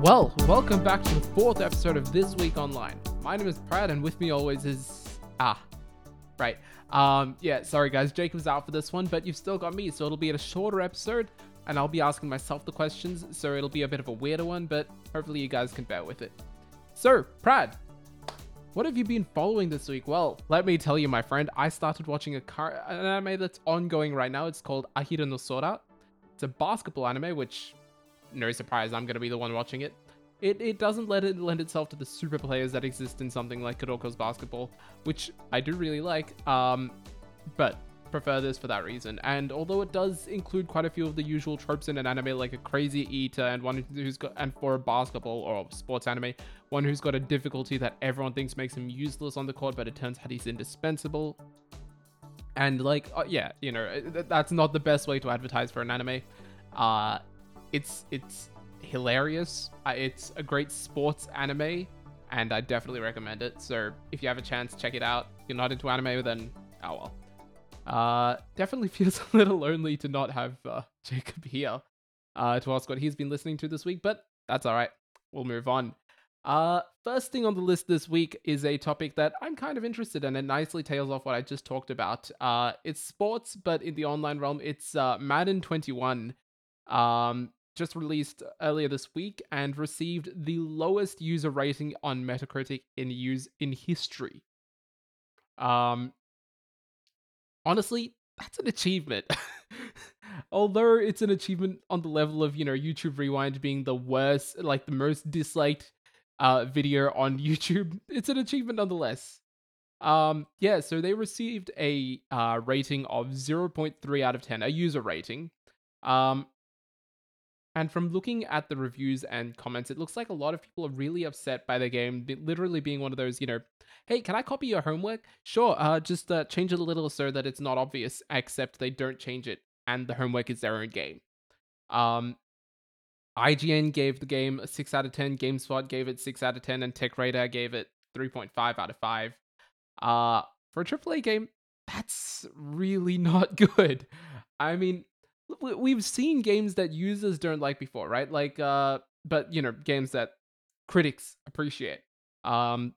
Well, welcome back to the fourth episode of This Week Online. My name is Brad, and with me always is. Ah, right. Um, yeah, sorry guys, Jacob's out for this one, but you've still got me, so it'll be a shorter episode, and I'll be asking myself the questions, so it'll be a bit of a weirder one, but hopefully you guys can bear with it. So, Brad, what have you been following this week? Well, let me tell you, my friend, I started watching a car an anime that's ongoing right now. It's called Ahiru no Sora. It's a basketball anime, which no surprise, I'm gonna be the one watching it. It, it doesn't let it lend itself to the super players that exist in something like Kuroko's basketball, which I do really like, um, but prefer this for that reason. And although it does include quite a few of the usual tropes in an anime, like a crazy eater and one who's got, and for a basketball or sports anime, one who's got a difficulty that everyone thinks makes him useless on the court, but it turns out he's indispensable. And like, uh, yeah, you know, that's not the best way to advertise for an anime. Uh, it's it's hilarious. Uh, it's a great sports anime, and I definitely recommend it. So if you have a chance, check it out. If you're not into anime, then oh well. Uh, definitely feels a little lonely to not have uh, Jacob here uh, to ask what he's been listening to this week, but that's all right. We'll move on. Uh, first thing on the list this week is a topic that I'm kind of interested in. It nicely tails off what I just talked about. Uh, it's sports, but in the online realm, it's uh, Madden 21. Um, just released earlier this week and received the lowest user rating on Metacritic in use in history. Um, honestly, that's an achievement. Although it's an achievement on the level of, you know, YouTube Rewind being the worst, like the most disliked uh, video on YouTube, it's an achievement nonetheless. Um, yeah, so they received a uh, rating of 0.3 out of 10, a user rating. Um, and from looking at the reviews and comments, it looks like a lot of people are really upset by the game, literally being one of those, you know, hey, can I copy your homework? Sure, uh, just uh, change it a little so that it's not obvious, except they don't change it, and the homework is their own game. Um, IGN gave the game a 6 out of 10, GameSpot gave it 6 out of 10, and TechRadar gave it 3.5 out of 5. Uh, for a AAA game, that's really not good. I mean, we've seen games that users don't like before, right? Like, uh, but you know, games that critics appreciate. Um,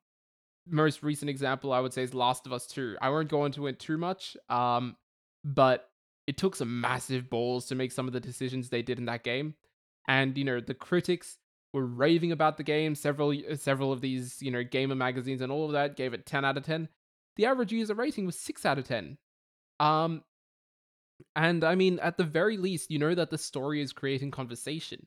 most recent example I would say is Last of Us 2. I won't go into it too much, um, but it took some massive balls to make some of the decisions they did in that game. And you know, the critics were raving about the game. Several several of these, you know, gamer magazines and all of that gave it 10 out of 10. The average user rating was 6 out of 10. Um, and I mean, at the very least, you know that the story is creating conversation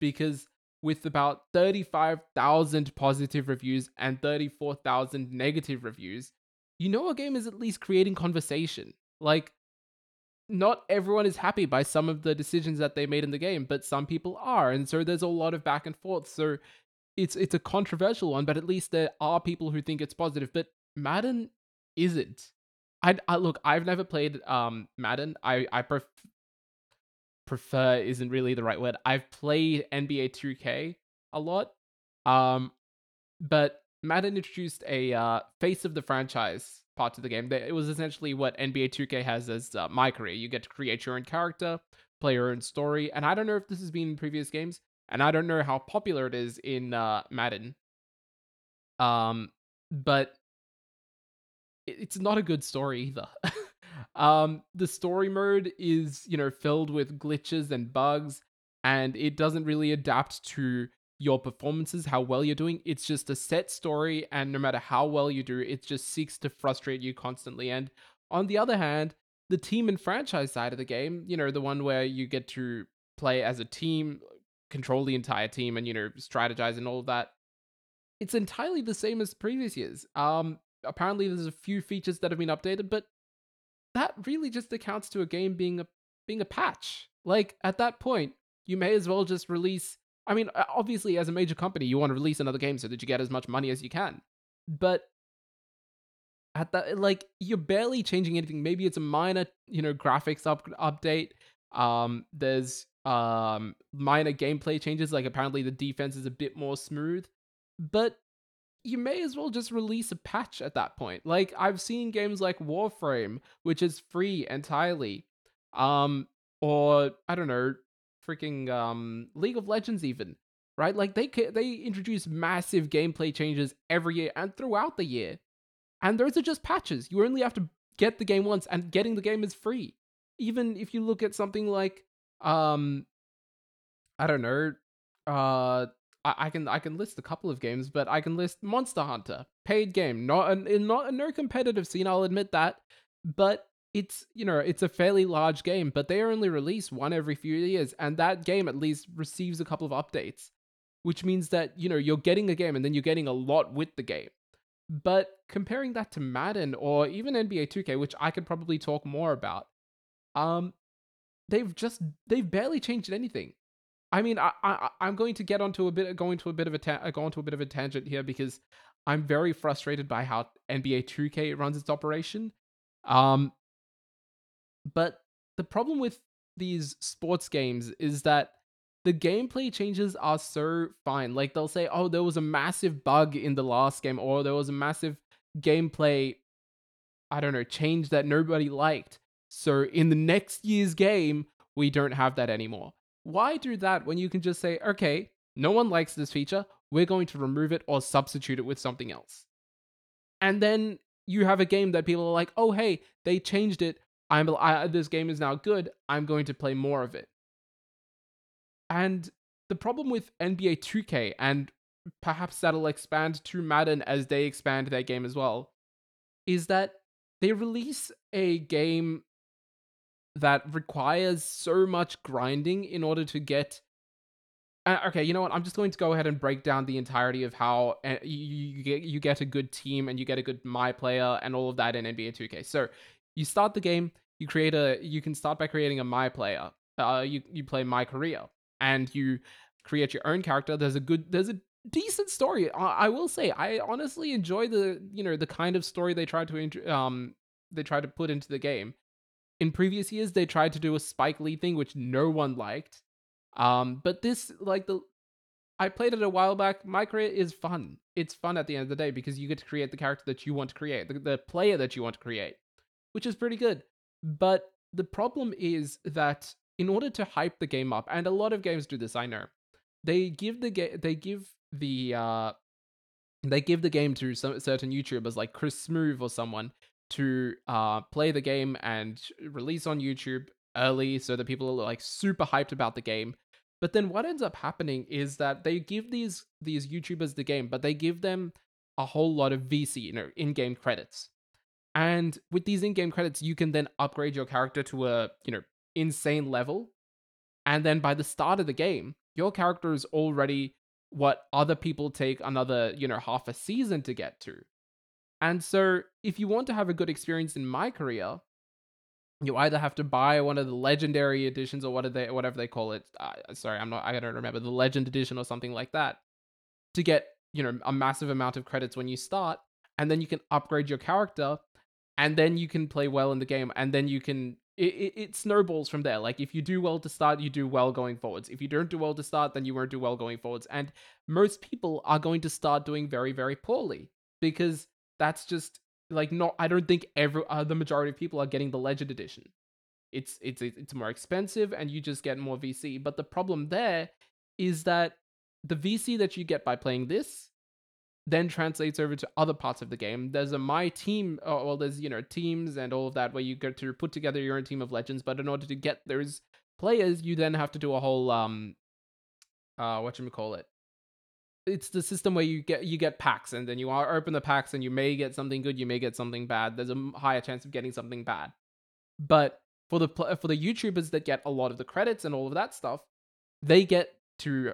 because with about 35,000 positive reviews and 34,000 negative reviews, you know a game is at least creating conversation. Like, not everyone is happy by some of the decisions that they made in the game, but some people are, and so there's a lot of back and forth. So it's it's a controversial one, but at least there are people who think it's positive. But Madden isn't. I, I look. I've never played um Madden. I I pref- prefer isn't really the right word. I've played NBA 2K a lot. Um, but Madden introduced a uh, face of the franchise part to the game. It was essentially what NBA 2K has as uh, my career. You get to create your own character, play your own story, and I don't know if this has been in previous games, and I don't know how popular it is in uh, Madden. Um, but it's not a good story either. um, the story mode is, you know, filled with glitches and bugs, and it doesn't really adapt to your performances, how well you're doing. It's just a set story, and no matter how well you do, it just seeks to frustrate you constantly. And on the other hand, the team and franchise side of the game, you know, the one where you get to play as a team, control the entire team, and you know, strategize and all of that. It's entirely the same as previous years. Um, apparently there's a few features that have been updated, but that really just accounts to a game being a being a patch. Like at that point, you may as well just release. I mean, obviously, as a major company, you want to release another game so that you get as much money as you can. But at that, like, you're barely changing anything. Maybe it's a minor, you know, graphics up update. Um, there's um minor gameplay changes. Like apparently the defense is a bit more smooth, but you may as well just release a patch at that point. Like I've seen games like Warframe, which is free entirely. Um or I don't know, freaking um League of Legends even. right? Like they they introduce massive gameplay changes every year and throughout the year, and those are just patches. You only have to get the game once, and getting the game is free. Even if you look at something like, um, I don't know, uh, I, I can I can list a couple of games, but I can list Monster Hunter, paid game, not a, not a no competitive scene. I'll admit that, but it's you know it's a fairly large game but they only release one every few years and that game at least receives a couple of updates which means that you know you're getting a game and then you're getting a lot with the game but comparing that to madden or even nba 2k which i could probably talk more about um they've just they've barely changed anything i mean i, I i'm going to get onto a bit going to a bit of a ta- go into a bit of a tangent here because i'm very frustrated by how nba 2k runs its operation um but the problem with these sports games is that the gameplay changes are so fine. Like they'll say, oh, there was a massive bug in the last game, or there was a massive gameplay, I don't know, change that nobody liked. So in the next year's game, we don't have that anymore. Why do that when you can just say, okay, no one likes this feature, we're going to remove it or substitute it with something else? And then you have a game that people are like, oh, hey, they changed it. I'm I, this game is now good. I'm going to play more of it. And the problem with NBA 2K and perhaps that'll expand to Madden as they expand their game as well is that they release a game that requires so much grinding in order to get uh, okay, you know what? I'm just going to go ahead and break down the entirety of how uh, you, you, get you get a good team and you get a good my player and all of that in NBA 2K. So you start the game, you create a you can start by creating a my player. Uh, you you play my career and you create your own character. There's a good there's a decent story. I, I will say I honestly enjoy the you know the kind of story they tried to um they tried to put into the game. In previous years, they tried to do a Spike Lee thing, which no one liked. Um, but this like the I played it a while back. My career is fun. It's fun at the end of the day because you get to create the character that you want to create, the, the player that you want to create which is pretty good. But the problem is that in order to hype the game up, and a lot of games do this, I know, they give the game they give the uh they give the game to some certain YouTubers like Chris Smoove or someone to uh play the game and release on YouTube early so that people are like super hyped about the game. But then what ends up happening is that they give these these YouTubers the game, but they give them a whole lot of VC, you know, in-game credits. And with these in-game credits, you can then upgrade your character to a, you know, insane level. And then by the start of the game, your character is already what other people take another, you know, half a season to get to. And so if you want to have a good experience in my career, you either have to buy one of the legendary editions or what they whatever they call it. Uh, sorry, I'm not I don't remember the legend edition or something like that to get, you know, a massive amount of credits when you start. And then you can upgrade your character and then you can play well in the game and then you can it, it, it, snowballs from there. Like if you do well to start you do well going forwards. If you don't do well to start then you won't do well going forwards. And most people are going to start doing very very poorly because that's just like not i don't think every uh, the majority of people are getting the legend edition it's it's it's more expensive and you just get more vc but the problem there is that the vc that you get by playing this then translates over to other parts of the game. There's a my team, uh, well, there's you know teams and all of that where you get to put together your own team of legends. But in order to get those players, you then have to do a whole um, uh, what you call it? It's the system where you get you get packs, and then you open the packs, and you may get something good, you may get something bad. There's a higher chance of getting something bad. But for the for the YouTubers that get a lot of the credits and all of that stuff, they get to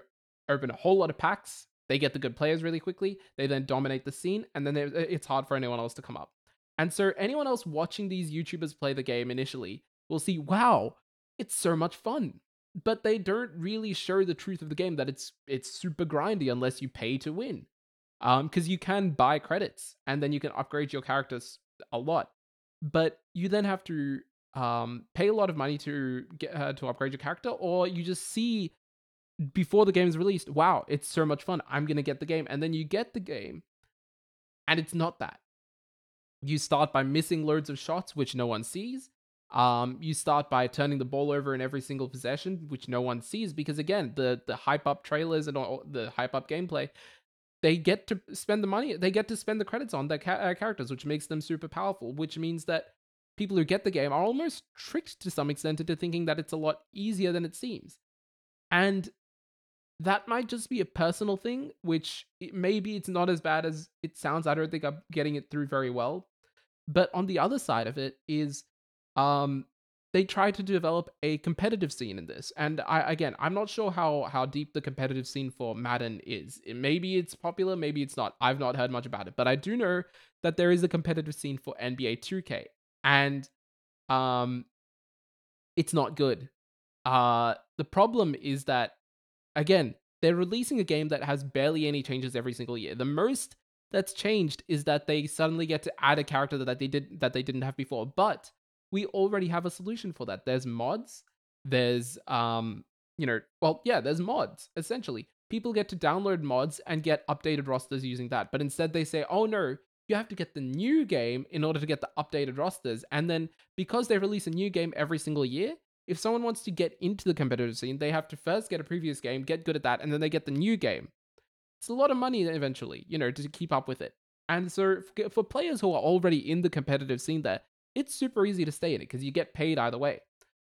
open a whole lot of packs they get the good players really quickly. They then dominate the scene, and then it's hard for anyone else to come up. And so, anyone else watching these YouTubers play the game initially will see, wow, it's so much fun. But they don't really show the truth of the game that it's it's super grindy unless you pay to win. Um, because you can buy credits and then you can upgrade your characters a lot, but you then have to um pay a lot of money to get uh, to upgrade your character, or you just see before the game is released, wow, it's so much fun. I'm to get the game. And then you get the game, and it's not that. You start by missing loads of shots, which no one sees. Um, you start by turning the ball over in every single possession, which no one sees because again, the the hype up trailers and all, the hype up gameplay, they get to spend the money, they get to spend the credits on their ca- uh, characters, which makes them super powerful. Which means that people who get the game are almost tricked to some extent into thinking that it's a lot easier than it seems, and that might just be a personal thing, which it, maybe it's not as bad as it sounds. I don't think I'm getting it through very well. But on the other side of it is um they tried to develop a competitive scene in this and i again i'm not sure how how deep the competitive scene for madden is. It, maybe it's popular maybe it's not. I've not heard much about it but i do know that there is a competitive scene for nba 2k and um it's not good. Uh the problem is that again they're releasing a game that has barely any changes every single year. The most that's changed is that they suddenly get to add a character that they did that they didn't have before but we already have a solution for that. There's mods. There's um, you know, well, yeah, there's mods essentially. People get to download mods and get updated rosters using that. But instead they say, "Oh no, you have to get the new game in order to get the updated rosters." And then because they release a new game every single year, if someone wants to get into the competitive scene, they have to first get a previous game, get good at that, and then they get the new game. It's a lot of money eventually, you know, to keep up with it. And so for players who are already in the competitive scene there, it's super easy to stay in it because you get paid either way.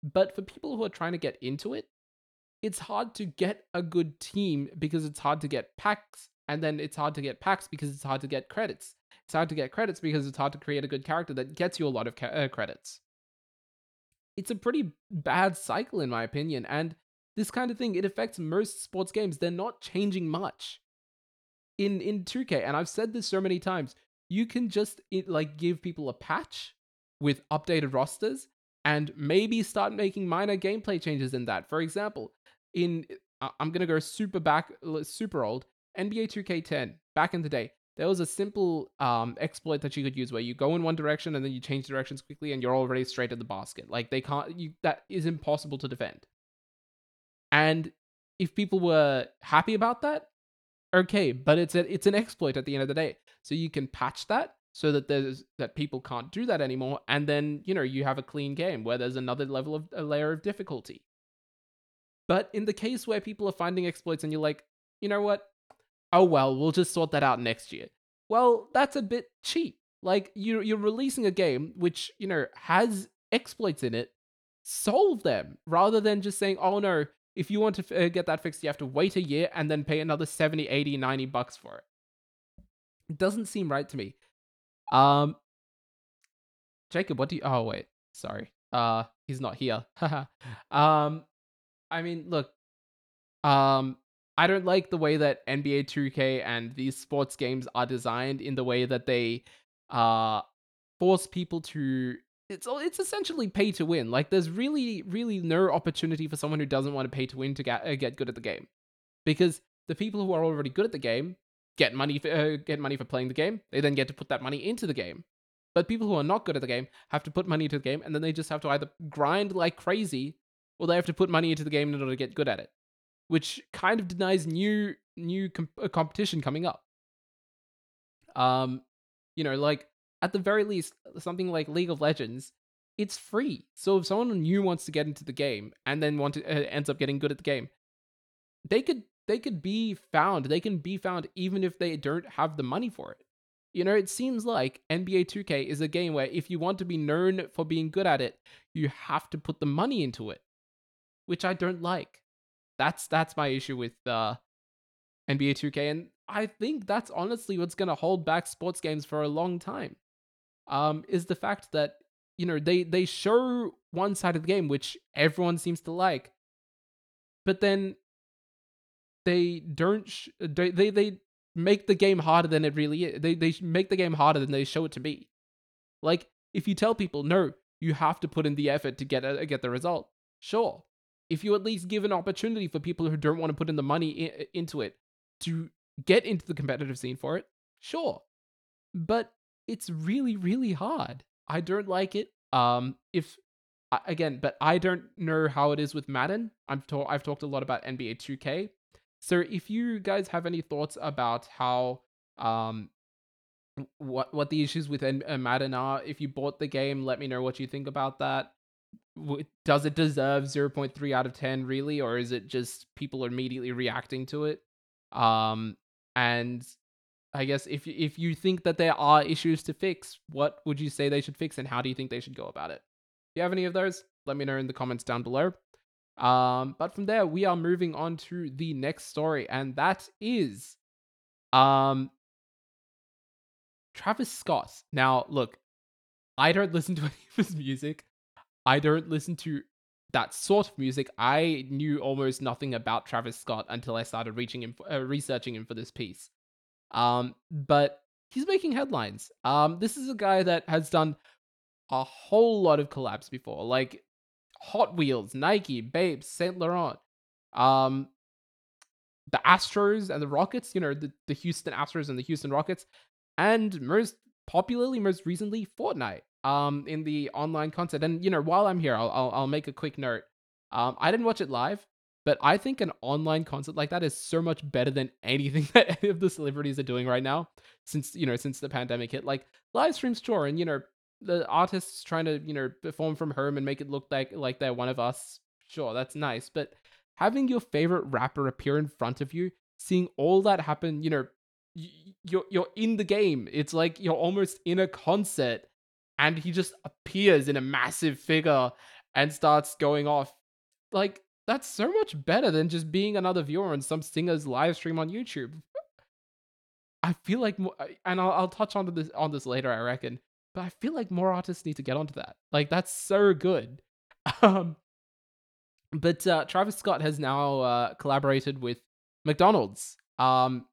But for people who are trying to get into it, it's hard to get a good team because it's hard to get packs, and then it's hard to get packs because it's hard to get credits. It's hard to get credits because it's hard to create a good character that gets you a lot of ca- uh, credits. It's a pretty bad cycle, in my opinion, and this kind of thing it affects most sports games. They're not changing much in in 2K, and I've said this so many times. You can just it, like give people a patch with updated rosters and maybe start making minor gameplay changes in that. For example, in I'm to go super back super old, NBA 2K10 back in the day. There was a simple um, exploit that you could use where you go in one direction and then you change directions quickly and you're already straight at the basket. Like they can't you that is impossible to defend. And if people were happy about that, okay, but it's a, it's an exploit at the end of the day. So you can patch that so that there's that people can't do that anymore and then you know you have a clean game where there's another level of a layer of difficulty. But in the case where people are finding exploits and you're like you know what? Oh well we'll just sort that out next year. Well that's a bit cheap. Like you're you're releasing a game which you know has exploits in it solve them rather than just saying oh no if you want to f- uh, get that fixed you have to wait a year and then pay another 70 80 90 bucks for it. It doesn't seem right to me um, Jacob, what do you? Oh wait, sorry. Uh, he's not here. um, I mean, look. Um, I don't like the way that NBA 2K and these sports games are designed in the way that they uh force people to it's it's essentially pay to win. Like there's really really no opportunity for someone who doesn't want to pay to win to get uh, get good at the game. Because the people who are already good at the game get money for, uh, get money for playing the game. They then get to put that money into the game. But people who are not good at the game have to put money into the game, and then they just have to either grind like crazy, or they have to put money into the game in order to get good at it, which kind of denies new new uh, competition coming up. Um, you know, like at the very least, something like League of Legends, it's free. So if someone new wants to get into the game and then want to uh, ends up getting good at the game, they could they could be found. They can be found even if they don't have the money for it. You know, it seems like NBA 2K is a game where if you want to be known for being good at it, you have to put the money into it, which I don't like. That's that's my issue with uh, NBA 2K, and I think that's honestly what's going to hold back sports games for a long time. Um, is the fact that you know they they show one side of the game which everyone seems to like, but then they don't sh- they, they make the game harder than it really is. They they make the game harder than they show it to be. Like if you tell people no, you have to put in the effort to get a, get the result. Sure. If you at least give an opportunity for people who don't want to put in the money into it to get into the competitive scene for it, sure. But it's really really hard. I don't like it. Um if again, but I don't know how it is with Madden. I've talked I've talked a lot about NBA 2K. So if you guys have any thoughts about how um what what the issues with uh, Madden are, if you bought the game, let me know what you think about that. does it deserve 0.3 out of 10 really or is it just people are immediately reacting to it? Um and i guess if if you think that there are issues to fix what would you say they should fix and how do you think they should go about it? If you have any of those let me know in the comments down below um but from there we are moving on to the next story and that is um Travis Scott. Now, look, I don't listen to any of his music. I don't listen to that sort of music. I knew almost nothing about Travis Scott until I started reaching him, uh, researching him for this piece. Um, but he's making headlines. Um, this is a guy that has done a whole lot of collabs before, like Hot Wheels, Nike, Babes, Saint Laurent, um, the Astros and the Rockets. You know, the the Houston Astros and the Houston Rockets, and most popularly, most recently, Fortnite um in the online content. And you know, while I'm here, I'll I'll, I'll make a quick note. Um, I didn't watch it live, but I think an online concert like that is so much better than anything that any of the celebrities are doing right now. Since you know, since the pandemic hit, like live streams, sure, and you know, the artists trying to you know perform from home and make it look like like they're one of us. Sure, that's nice, but having your favorite rapper appear in front of you, seeing all that happen, you know, you're you're in the game. It's like you're almost in a concert and he just appears in a massive figure and starts going off. Like that's so much better than just being another viewer on some singer's live stream on YouTube. I feel like, and I'll, I'll touch on this on this later, I reckon. But I feel like more artists need to get onto that. Like that's so good. Um, but uh, Travis Scott has now uh, collaborated with McDonald's. Um,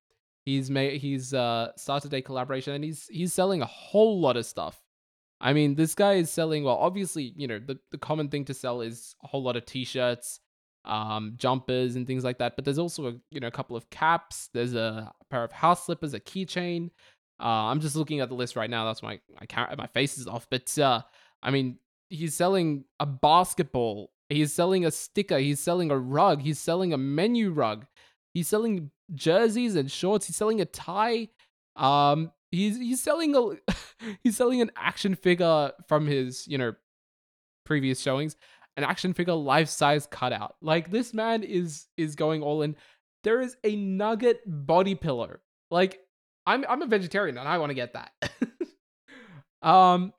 he's made he's uh, started a collaboration, and he's he's selling a whole lot of stuff. I mean, this guy is selling, well, obviously, you know, the, the common thing to sell is a whole lot of t-shirts, um, jumpers and things like that. But there's also, a, you know, a couple of caps. There's a pair of house slippers, a keychain. Uh, I'm just looking at the list right now. That's why my, my, my face is off. But, uh, I mean, he's selling a basketball. He's selling a sticker. He's selling a rug. He's selling a menu rug. He's selling jerseys and shorts. He's selling a tie. Um, he's he's selling a he's selling an action figure from his you know previous showings an action figure life size cutout like this man is is going all in there is a nugget body pillow like i'm i'm a vegetarian and i want to get that um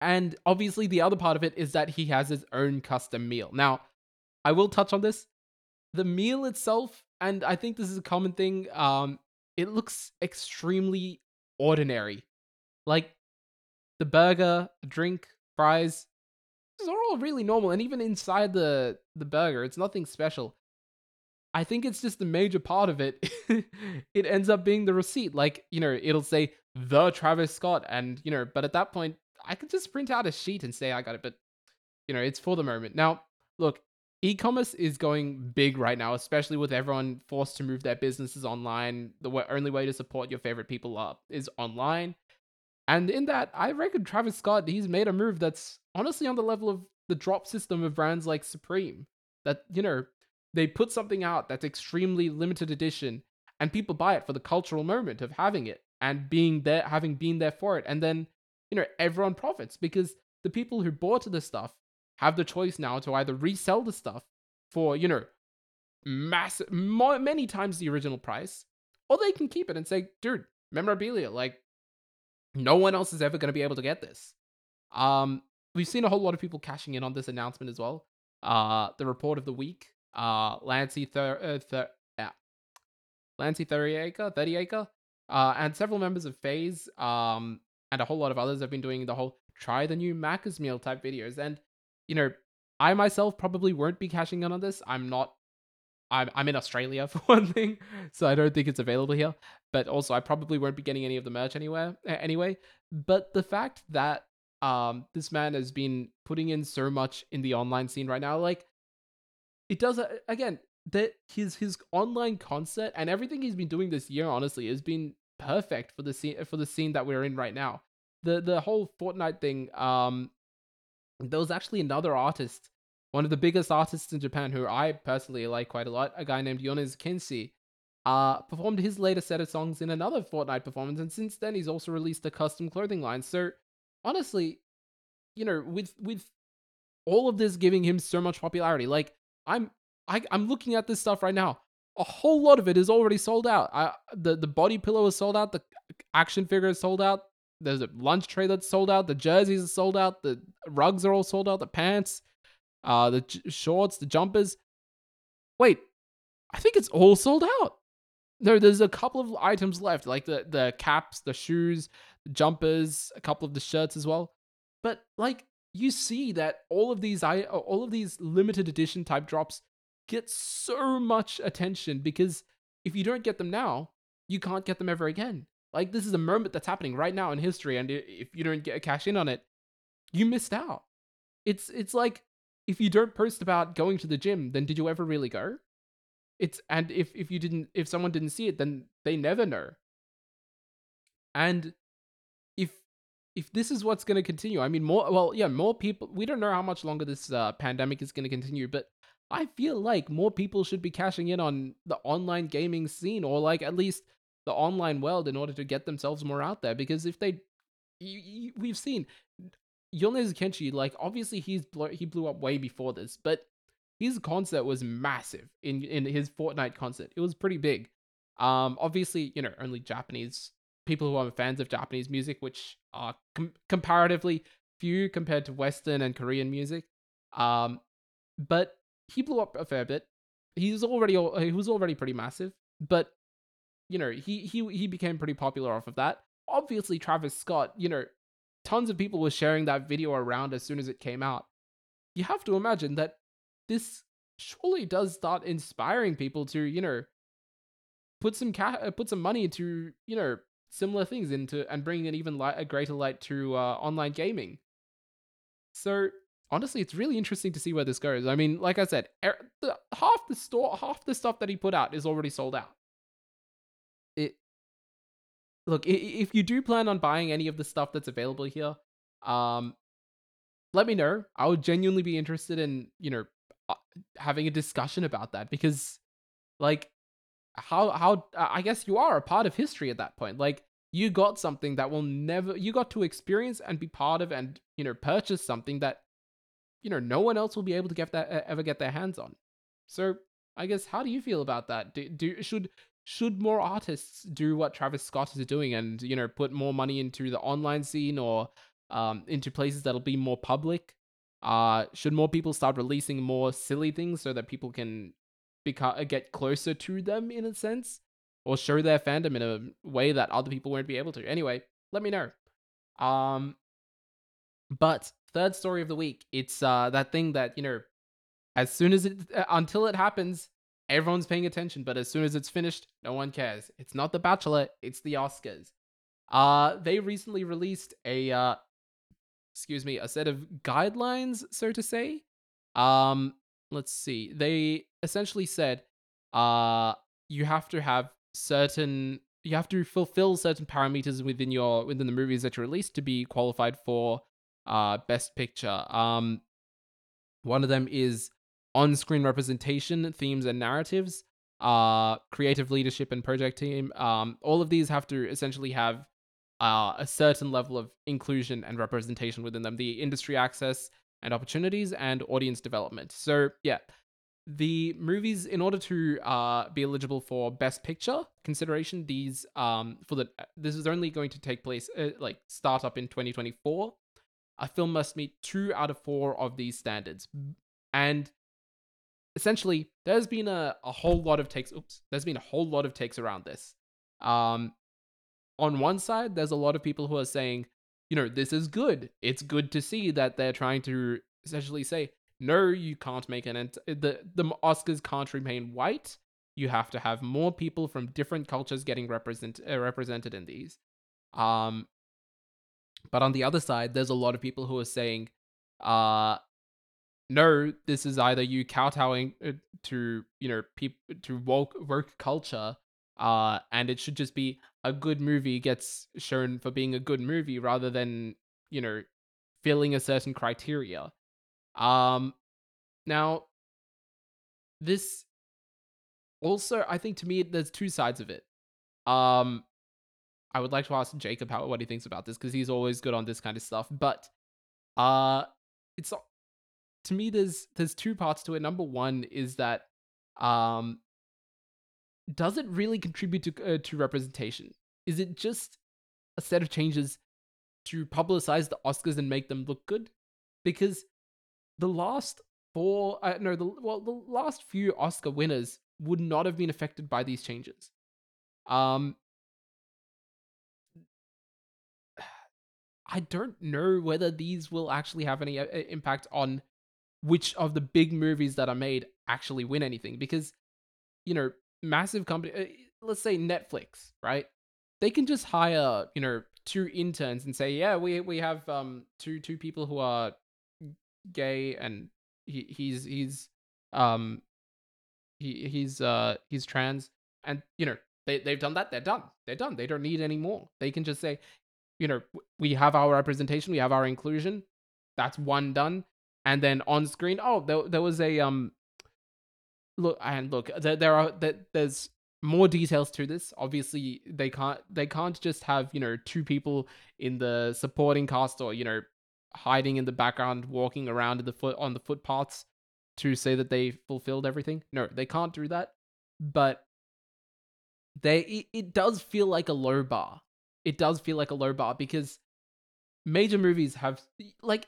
and obviously the other part of it is that he has his own custom meal now i will touch on this the meal itself and i think this is a common thing um it looks extremely ordinary. Like the burger, drink, fries, these are all really normal. And even inside the the burger, it's nothing special. I think it's just the major part of it. it ends up being the receipt. Like, you know, it'll say the Travis Scott. And, you know, but at that point, I could just print out a sheet and say I got it. But, you know, it's for the moment. Now, look, e-commerce is going big right now, especially with everyone forced to move their businesses online. The only way to support your favorite people up is online. And in that, I reckon Travis Scott, he's made a move that's honestly on the level of the drop system of brands like Supreme. That, you know, they put something out that's extremely limited edition and people buy it for the cultural moment of having it and being there, having been there for it. And then, you know, everyone profits because the people who bought the stuff have the choice now to either resell the stuff for, you know, massive, many times the original price, or they can keep it and say, dude, memorabilia, like, no one else is ever going to be able to get this. Um, we've seen a whole lot of people cashing in on this announcement as well. Uh, the report of the week, uh, Lancey, Thur- uh, Thur- yeah. Lancey 30 acre, 30 acre, uh, and several members of FaZe, um, and a whole lot of others have been doing the whole try the new Macca's meal type videos. And you know, I myself probably won't be cashing in on this. I'm not. I'm I'm in Australia for one thing, so I don't think it's available here. But also, I probably won't be getting any of the merch anywhere anyway. But the fact that um this man has been putting in so much in the online scene right now, like it does uh, again that his his online concert and everything he's been doing this year, honestly, has been perfect for the scene for the scene that we're in right now. The the whole Fortnite thing, um, there was actually another artist, one of the biggest artists in Japan who I personally like quite a lot, a guy named Yonezu Kenshi, uh, performed his latest set of songs in another Fortnite performance, and since then he's also released a custom clothing line. So honestly, you know, with with all of this giving him so much popularity. Like I'm I, I'm looking at this stuff right now. A whole lot of it is already sold out. I, the the body pillow is sold out. The action figure is sold out. There's a lunch tray that's sold out. The jerseys are sold out. The rugs are all sold out. The pants, uh, the j- shorts, the jumpers. Wait, I think it's all sold out. No, there's a couple of items left, like the the caps, the shoes, the jumpers, a couple of the shirts as well. But like you see that all of these all of these limited edition type drops get so much attention because if you don't get them now, you can't get them ever again. Like this is a moment that's happening right now in history, and if you don't get a cash in on it, you missed out. It's it's like if you don't post about going to the gym, then did you ever really go? It's and if if you didn't if someone didn't see it, then they never know. And if this is what's going to continue, I mean, more well, yeah, more people. We don't know how much longer this uh, pandemic is going to continue, but I feel like more people should be cashing in on the online gaming scene, or like at least the online world in order to get themselves more out there. Because if they, you, you, we've seen Yonezu Kenshi, like obviously he's he blew up way before this, but his concert was massive in in his Fortnite concert. It was pretty big. Um, obviously, you know, only Japanese people who are fans of Japanese music, which are com- comparatively few compared to Western and Korean music. Um, but he blew up a fair bit. He's already he was already pretty massive, but you know, he he he became pretty popular off of that. Obviously, Travis Scott, you know, tons of people were sharing that video around as soon as it came out. You have to imagine that this surely does start inspiring people to, you know, put some ca- put some money into, you know, similar things into and bringing an even light, a greater light to uh, online gaming. So honestly, it's really interesting to see where this goes. I mean, like I said, er, the, half the store, half the stuff that he put out is already sold out it look if you do plan on buying any of the stuff that's available here um let me know i would genuinely be interested in you know uh, having a discussion about that because like how how i guess you are a part of history at that point. Like you got something that will never you got to experience and be part of and you know purchase something that you know no one else will be able to get that ever get their hands on. So i guess how do you feel about that? Do, do should should more artists do what Travis Scott is doing and you know put more money into the online scene or um, into places that'll be more public? Uh, should more people start releasing more silly things so that people can become uh, get closer to them in a sense, or show their fandom in a way that other people won't be able to? Anyway, let me know. Um, but third story of the week, it's uh that thing that you know, as soon as it uh, until it happens, everyone's paying attention, but as soon as it's finished, no one cares. It's not The Bachelor, it's the Oscars. Uh, they recently released a, uh, excuse me, a set of guidelines, so to say. Um, let's see. They essentially said, uh, you have to have certain, you have to fulfill certain parameters within your within the movies that you release to be qualified for, uh, Best Picture. Um, one of them is on-screen representation, themes, and narratives, uh, creative leadership and project team. Um, all of these have to essentially have uh, a certain level of inclusion and representation within them, the industry access and opportunities, and audience development. So yeah, the movies, in order to uh, be eligible for Best Picture consideration, these um, for the this is only going to take place uh, like start up in 2024. A film must meet two out of four of these standards, and essentially there's been a, a whole lot of takes oops there's been a whole lot of takes around this um on one side there's a lot of people who are saying you know this is good. It's good to see that they're trying to essentially say no you can't make an ent- the the oscars can't remain white. You have to have more people from different cultures getting represent uh, represented in these. Um but on the other side there's a lot of people who are saying uh no, this is either you kowtowing uh, to you know people to woke work culture, uh, and it should just be a good movie gets shown for being a good movie rather than you know filling a certain criteria. Um, now this also I think to me there's two sides of it. Um, I would like to ask Jacob how what he thinks about this because he's always good on this kind of stuff, but uh, it's to me there's there's two parts to it. Number one is that um does it really contribute to uh, to representation? Is it just a set of changes to publicize the Oscars and make them look good? Because the last four, uh, no, the well, the last few Oscar winners would not have been affected by these changes. Um, I don't know whether these will actually have any uh, impact on which of the big movies that are made actually win anything because you know massive company uh, let's say Netflix right? They can just hire you know two interns and say yeah we we have um two two people who are gay and he he's he's um he he's uh he's trans. And you know they they've done that they're done they're done they don't need any more. They can just say you know we have our representation we have our inclusion that's one done. And then on screen oh there, there was a um look and look there, there are there, there's more details to this. Obviously they can't they can't just have you know two people in the supporting cast or you know hiding in the background walking around in the foot on the footpaths to say that they fulfilled everything. No they can't do that. But they it, it does feel like a low bar. It does feel like a low bar because major movies have like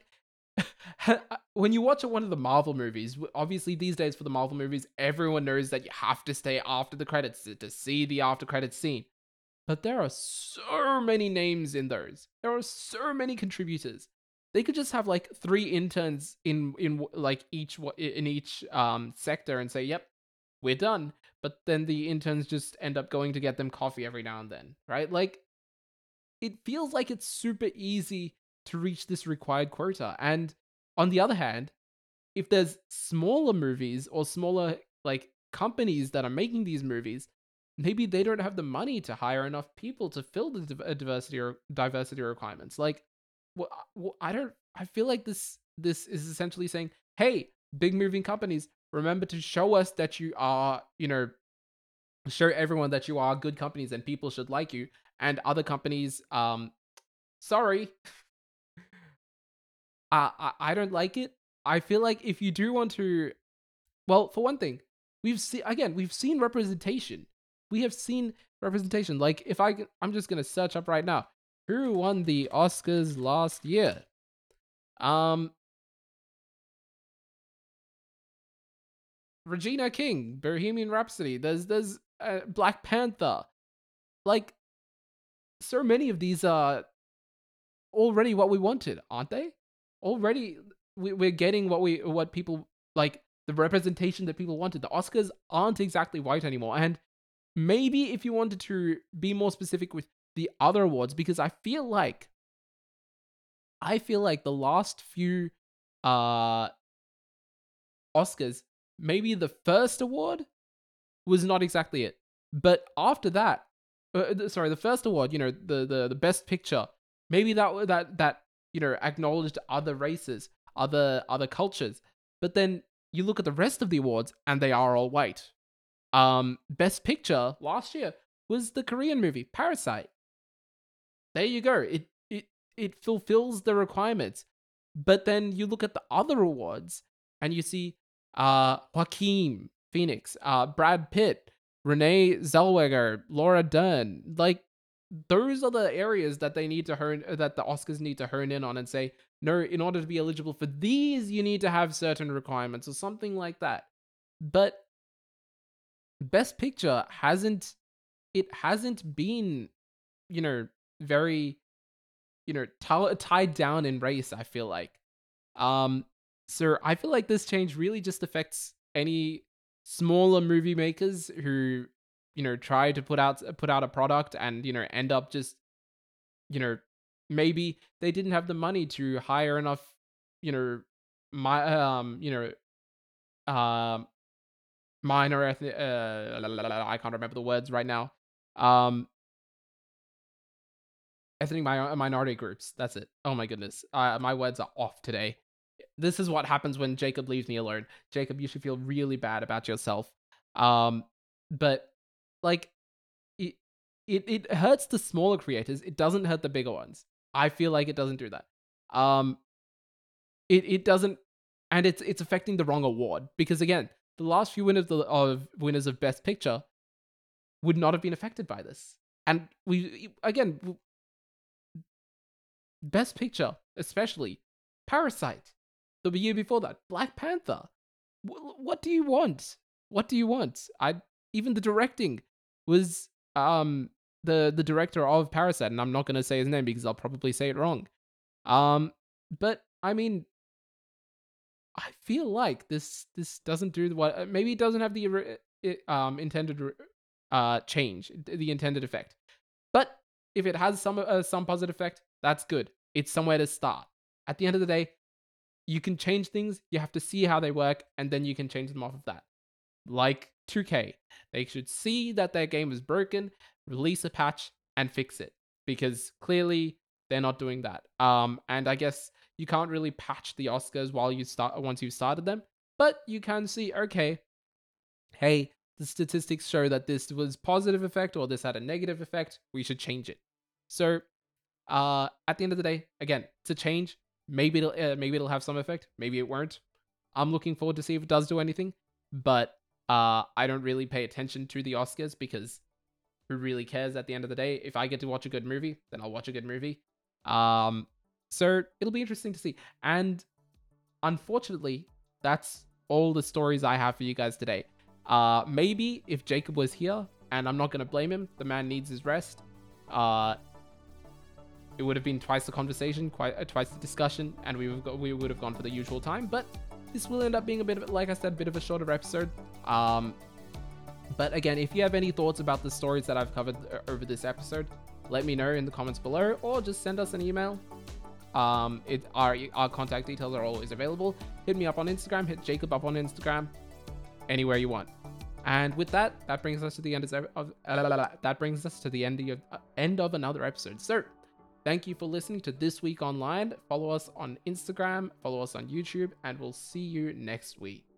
when you watch one of the Marvel movies, obviously these days for the Marvel movies, everyone knows that you have to stay after the credits to, to see the after credits scene. But there are so many names in those. There are so many contributors. They could just have like three interns in in like each in each um sector and say, "Yep, we're done." But then the interns just end up going to get them coffee every now and then, right? Like it feels like it's super easy to reach this required quota. And on the other hand, if there's smaller movies or smaller like companies that are making these movies, maybe they don't have the money to hire enough people to fill the diversity or diversity requirements. Like, well, I don't. I feel like this this is essentially saying, hey, big moving companies, remember to show us that you are, you know, show everyone that you are good companies and people should like you. And other companies, um, sorry, I, I don't like it. I feel like if you do want to, well, for one thing, we've seen again we've seen representation. We have seen representation. Like if I I'm just gonna search up right now who won the Oscars last year. Um, Regina King, Bohemian Rhapsody. There's there's uh, Black Panther. Like so many of these are already what we wanted, aren't they? Already we, we're getting what we what people like the representation that people wanted. The Oscars aren't exactly white anymore, and maybe if you wanted to be more specific with the other awards, because I feel like I feel like the last few uh Oscars, maybe the first award was not exactly it, but after that, uh, sorry, the first award, you know, the the the best picture, maybe that that that you know, acknowledged other races, other other cultures. But then you look at the rest of the awards and they are all white. Um, best picture last year was the Korean movie Parasite. There you go. It it it fulfills the requirements. But then you look at the other awards and you see uh Joaquin Phoenix, uh Brad Pitt, Renee Zellweger, Laura Dern. Like those are the areas that they need to hone that the Oscars need to hone in on and say, no, in order to be eligible for these, you need to have certain requirements or something like that. But Best Picture hasn't it hasn't been, you know, very, you know, t- tied down in race. I feel like, um, so I feel like this change really just affects any smaller movie makers who you know try to put out put out a product and you know end up just you know maybe they didn't have the money to hire enough you know my um you know um minor ethnic uh I can't remember the words right now um ethnic mi- minority groups. That's it. Oh my goodness. Uh, my words are off today. This is what happens when Jacob leaves me alone. Jacob you should feel really bad about yourself. Um but like it, it it hurts the smaller creators. It doesn't hurt the bigger ones. I feel like it doesn't do that. Um, it it doesn't and it's it's affecting the wrong award because again, the last few winners of, of winners of Best Picture would not have been affected by this, and we again Best Picture especially Parasite, the year before that Black Panther. what do you want? What do you want? I even the directing was um the the director of Parasite, and I'm not gonna say his name because I'll probably say it wrong. Um, but I mean, I feel like this this doesn't do what uh, maybe it doesn't have the um intended uh change the intended effect, but if it has some uh, some positive effect, that's good. It's somewhere to start. At the end of the day, you can change things. You have to see how they work, and then you can change them off of that. Like 2K, they should see that their game is broken, release a patch, and fix it because clearly they're not doing that. Um, and I guess you can't really patch the Oscars while you start once you've started them, but you can see, okay, hey, the statistics show that this was positive effect or this had a negative effect. We should change it. So, uh, at the end of the day, again, to change. Maybe it'll uh, maybe it'll have some effect. Maybe it won't. I'm looking forward to see if it does do anything. But uh, I don't really pay attention to the Oscars because who really cares at the end of the day? If I get to watch a good movie, then I'll watch a good movie. Um, so it'll be interesting to see. And unfortunately, that's all the stories I have for you guys today. Uh, maybe if Jacob was here, and I'm not gonna blame him, the man needs his rest. Uh, it would have been twice the conversation, quite uh, twice the discussion, and we we would have gone for the usual time. But this will end up being a bit of, like I said, a bit of a shorter episode. Um, but again, if you have any thoughts about the stories that I've covered uh, over this episode, let me know in the comments below, or just send us an email. Um, it our our contact details are always available. Hit me up on Instagram. Hit Jacob up on Instagram. Anywhere you want. And with that, that brings us to the end of, of uh, that brings us to the end of uh, end of another episode. So, thank you for listening to this week online. Follow us on Instagram, follow us on YouTube, and we'll see you next week.